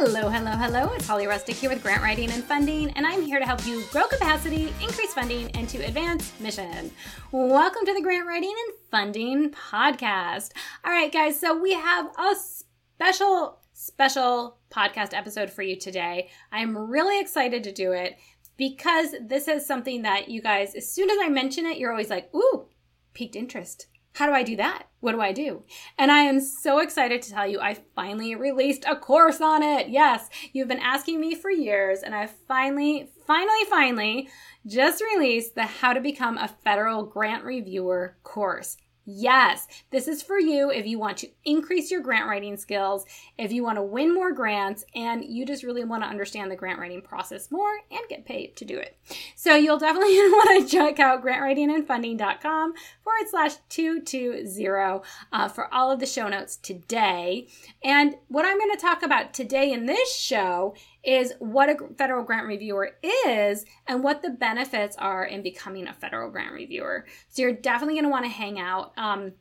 Hello, hello, hello. It's Holly Rustick here with Grant Writing and Funding, and I'm here to help you grow capacity, increase funding, and to advance mission. Welcome to the Grant Writing and Funding Podcast. All right, guys, so we have a special, special podcast episode for you today. I'm really excited to do it because this is something that you guys, as soon as I mention it, you're always like, ooh, piqued interest how do I do that? What do I do? And I am so excited to tell you I finally released a course on it. Yes, you've been asking me for years, and I finally, finally, finally just released the How to Become a Federal Grant Reviewer course. Yes, this is for you if you want to increase your grant writing skills, if you want to win more grants, and you just really want to understand the grant writing process more and get paid to do it. So you'll definitely want to check out grantwritingandfunding.com forward slash 220 uh, for all of the show notes today. And what I'm going to talk about today in this show is what a federal grant reviewer is and what the benefits are in becoming a federal grant reviewer. So you're definitely going to want to hang out. Um,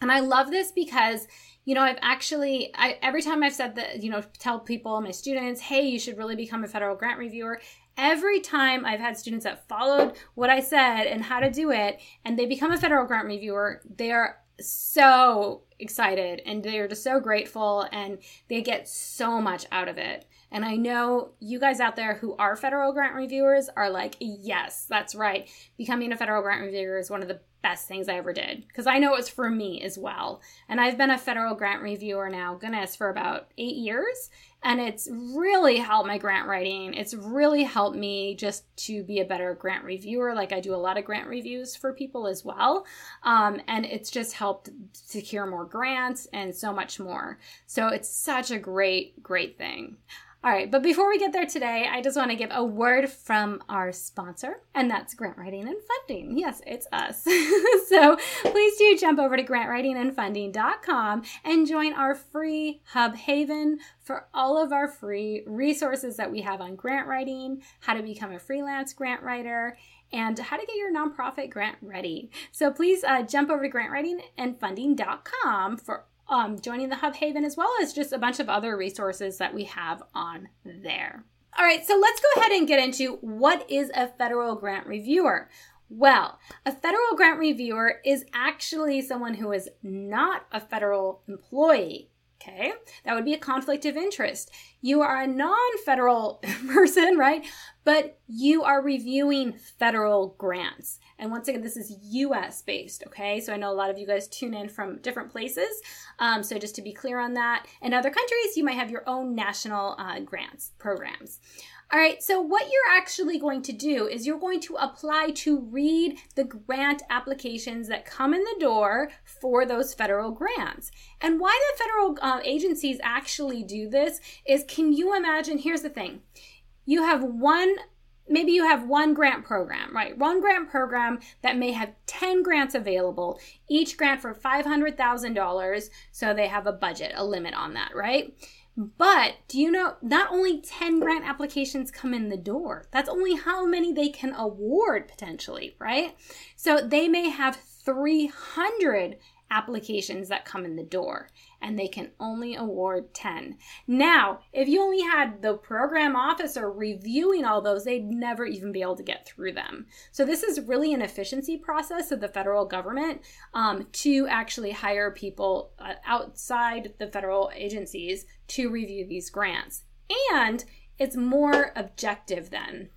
and I love this because, you know, I've actually, I, every time I've said that, you know, tell people, my students, hey, you should really become a federal grant reviewer. Every time I've had students that followed what I said and how to do it, and they become a federal grant reviewer, they are so excited and they're just so grateful and they get so much out of it. And I know you guys out there who are federal grant reviewers are like, yes, that's right. Becoming a federal grant reviewer is one of the best things I ever did because I know it's for me as well. And I've been a federal grant reviewer now, goodness, for about eight years. And it's really helped my grant writing. It's really helped me just to be a better grant reviewer. Like I do a lot of grant reviews for people as well. Um, and it's just helped secure more grants and so much more. So it's such a great, great thing. All right, but before we get there today, I just want to give a word from our sponsor, and that's Grant Writing and Funding. Yes, it's us. so please do jump over to grantwritingandfunding.com and join our free Hub Haven for all of our free resources that we have on grant writing, how to become a freelance grant writer, and how to get your nonprofit grant ready. So please uh, jump over to grantwritingandfunding.com for um, joining the Hub Haven, as well as just a bunch of other resources that we have on there. All right, so let's go ahead and get into what is a federal grant reviewer. Well, a federal grant reviewer is actually someone who is not a federal employee. Okay, that would be a conflict of interest. You are a non federal person, right? But you are reviewing federal grants. And once again, this is US based, okay? So I know a lot of you guys tune in from different places. Um, so just to be clear on that, in other countries, you might have your own national uh, grants programs. All right, so what you're actually going to do is you're going to apply to read the grant applications that come in the door for those federal grants. And why the federal uh, agencies actually do this is can you imagine? Here's the thing you have one maybe you have one grant program, right? One grant program that may have 10 grants available, each grant for $500,000. So they have a budget, a limit on that, right? But do you know not only 10 grant applications come in the door, that's only how many they can award potentially, right? So they may have 300 applications that come in the door and they can only award 10. Now, if you only had the program officer reviewing all those, they'd never even be able to get through them. So, this is really an efficiency process of the federal government um, to actually hire people uh, outside the federal agencies to review these grants. And it's more objective then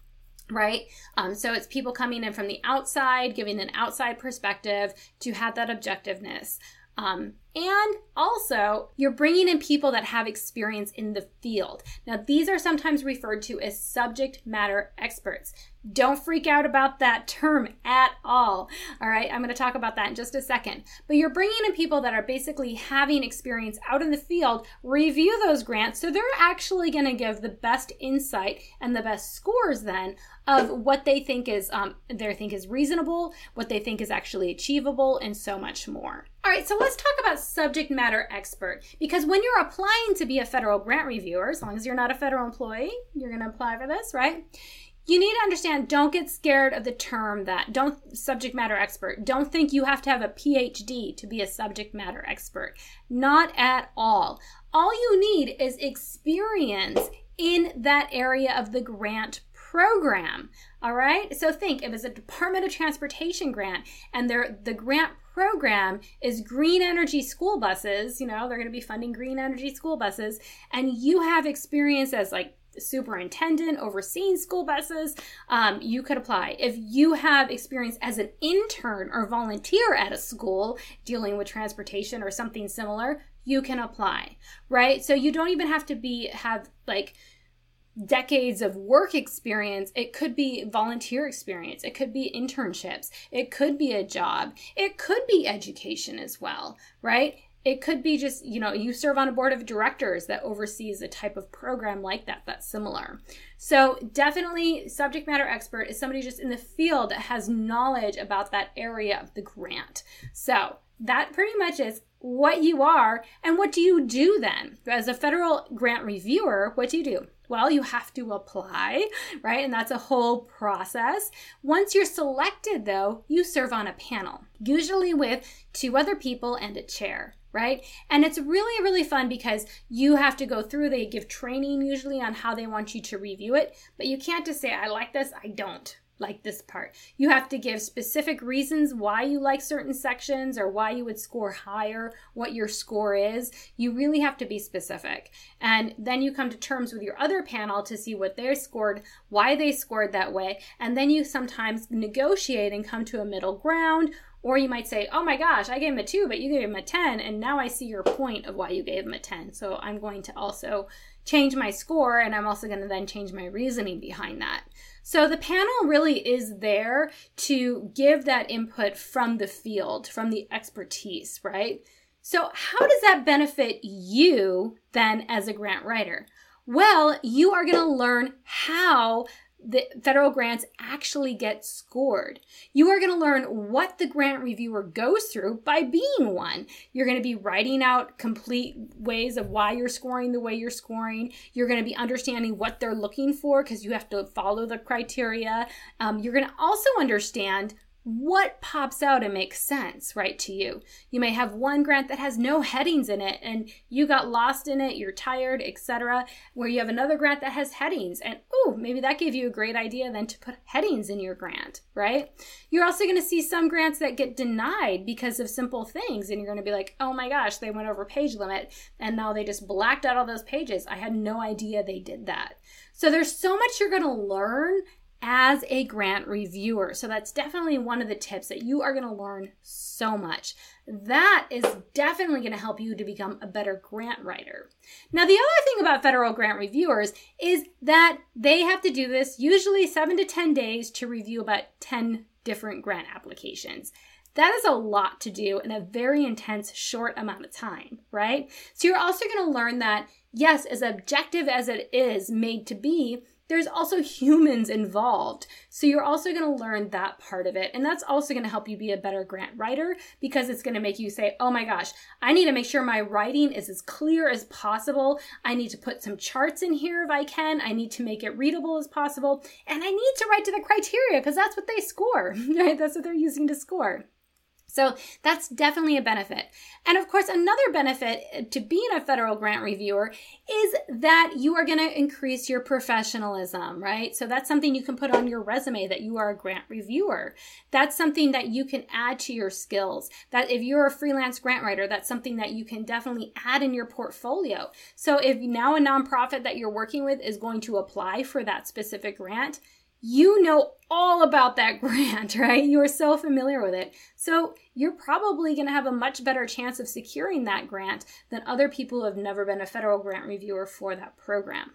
right? Um, so it's people coming in from the outside, giving an outside perspective to have that objectiveness. Um, and also, you're bringing in people that have experience in the field. Now, these are sometimes referred to as subject matter experts. Don't freak out about that term at all. All right, I'm going to talk about that in just a second. But you're bringing in people that are basically having experience out in the field, review those grants, so they're actually going to give the best insight and the best scores then of what they think is um, they think is reasonable, what they think is actually achievable, and so much more. All right, so let's talk about subject matter expert. Because when you're applying to be a federal grant reviewer, as long as you're not a federal employee, you're going to apply for this, right? you need to understand don't get scared of the term that don't subject matter expert. Don't think you have to have a phd to be a subject matter expert. Not at all. All you need is experience in that area of the grant program all right so think it was a department of transportation grant and the grant program is green energy school buses you know they're going to be funding green energy school buses and you have experience as like superintendent overseeing school buses, um, you could apply. If you have experience as an intern or volunteer at a school dealing with transportation or something similar, you can apply, right? So you don't even have to be have like decades of work experience. It could be volunteer experience. It could be internships. It could be a job. It could be education as well, right? it could be just you know you serve on a board of directors that oversees a type of program like that that's similar so definitely subject matter expert is somebody just in the field that has knowledge about that area of the grant so that pretty much is what you are and what do you do then as a federal grant reviewer what do you do well, you have to apply, right? And that's a whole process. Once you're selected, though, you serve on a panel, usually with two other people and a chair right? And it's really, really fun because you have to go through, they give training usually on how they want you to review it, but you can't just say, I like this, I don't like this part. You have to give specific reasons why you like certain sections or why you would score higher, what your score is. You really have to be specific. And then you come to terms with your other panel to see what they scored, why they scored that way, and then you sometimes negotiate and come to a middle ground or you might say, oh my gosh, I gave him a two, but you gave him a 10, and now I see your point of why you gave him a 10. So I'm going to also change my score, and I'm also going to then change my reasoning behind that. So the panel really is there to give that input from the field, from the expertise, right? So, how does that benefit you then as a grant writer? Well, you are going to learn how the federal grants actually get scored. You are going to learn what the grant reviewer goes through by being one. You're going to be writing out complete ways of why you're scoring the way you're scoring. You're going to be understanding what they're looking for because you have to follow the criteria. Um, you're going to also understand what pops out and makes sense, right, to you. You may have one grant that has no headings in it and you got lost in it, you're tired, etc. Where you have another grant that has headings and maybe that gave you a great idea then to put headings in your grant, right? You're also going to see some grants that get denied because of simple things and you're going to be like, "Oh my gosh, they went over page limit and now they just blacked out all those pages. I had no idea they did that." So there's so much you're going to learn as a grant reviewer. So that's definitely one of the tips that you are going to learn so much. That is definitely going to help you to become a better grant writer. Now, the other thing about federal grant reviewers is that they have to do this usually 7 to 10 days to review about 10 different grant applications. That is a lot to do in a very intense, short amount of time, right? So, you're also going to learn that, yes, as objective as it is made to be, there's also humans involved. So you're also going to learn that part of it. And that's also going to help you be a better grant writer because it's going to make you say, oh my gosh, I need to make sure my writing is as clear as possible. I need to put some charts in here if I can. I need to make it readable as possible. And I need to write to the criteria because that's what they score, right? That's what they're using to score. So that's definitely a benefit. And of course, another benefit uh, to being a federal grant reviewer is that you are going to increase your professionalism, right? So that's something you can put on your resume that you are a grant reviewer. That's something that you can add to your skills. That if you're a freelance grant writer, that's something that you can definitely add in your portfolio. So if now a nonprofit that you're working with is going to apply for that specific grant, you know all about that grant, right? You are so familiar with it. So you're probably going to have a much better chance of securing that grant than other people who have never been a federal grant reviewer for that program.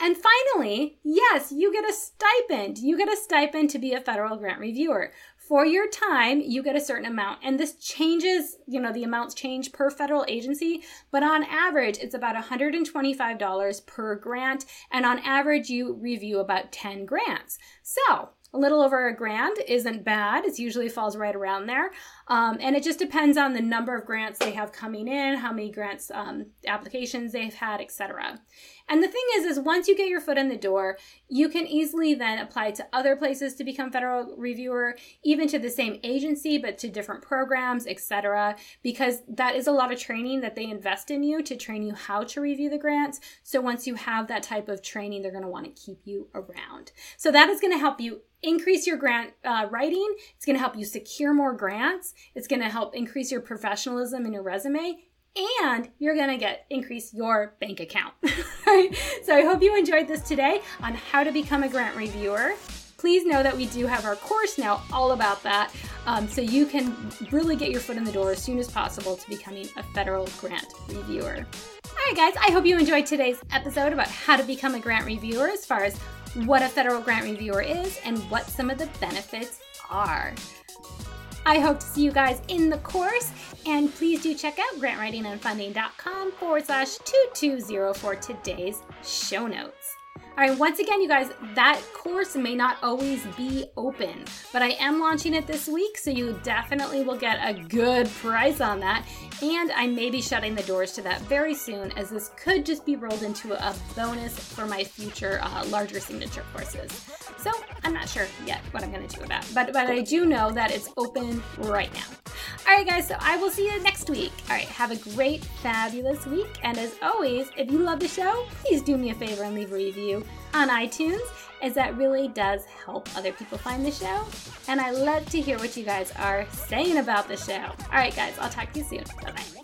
And finally, yes, you get a stipend. You get a stipend to be a federal grant reviewer. For your time, you get a certain amount. And this changes, you know, the amounts change per federal agency, but on average, it's about $125 per grant. And on average, you review about 10 grants. So, a little over a grand isn't bad. It usually falls right around there. Um, and it just depends on the number of grants they have coming in, how many grants um, applications they've had, etc. And the thing is, is once you get your foot in the door, you can easily then apply to other places to become federal reviewer, even to the same agency, but to different programs, etc. Because that is a lot of training that they invest in you to train you how to review the grants. So once you have that type of training, they're going to want to keep you around. So that is going to help you increase your grant uh, writing. It's going to help you secure more grants. It's going to help increase your professionalism in your resume and you're going to get increase your bank account. so I hope you enjoyed this today on how to become a grant reviewer. Please know that we do have our course now all about that. Um, so you can really get your foot in the door as soon as possible to becoming a federal grant reviewer. All right, guys, I hope you enjoyed today's episode about how to become a grant reviewer as far as what a federal grant reviewer is and what some of the benefits are. I hope to see you guys in the course, and please do check out grantwritingandfunding.com forward slash 220 for today's show notes. All right, once again, you guys, that course may not always be open, but I am launching it this week, so you definitely will get a good price on that. And I may be shutting the doors to that very soon, as this could just be rolled into a bonus for my future uh, larger signature courses. So I'm not sure yet what I'm going to do that, but but I do know that it's open right now. All right, guys. So I will see you next week. All right, have a great, fabulous week. And as always, if you love the show, please do me a favor and leave a review on iTunes, as that really does help other people find the show. And I love to hear what you guys are saying about the show. All right, guys, I'll talk to you soon. Bye bye.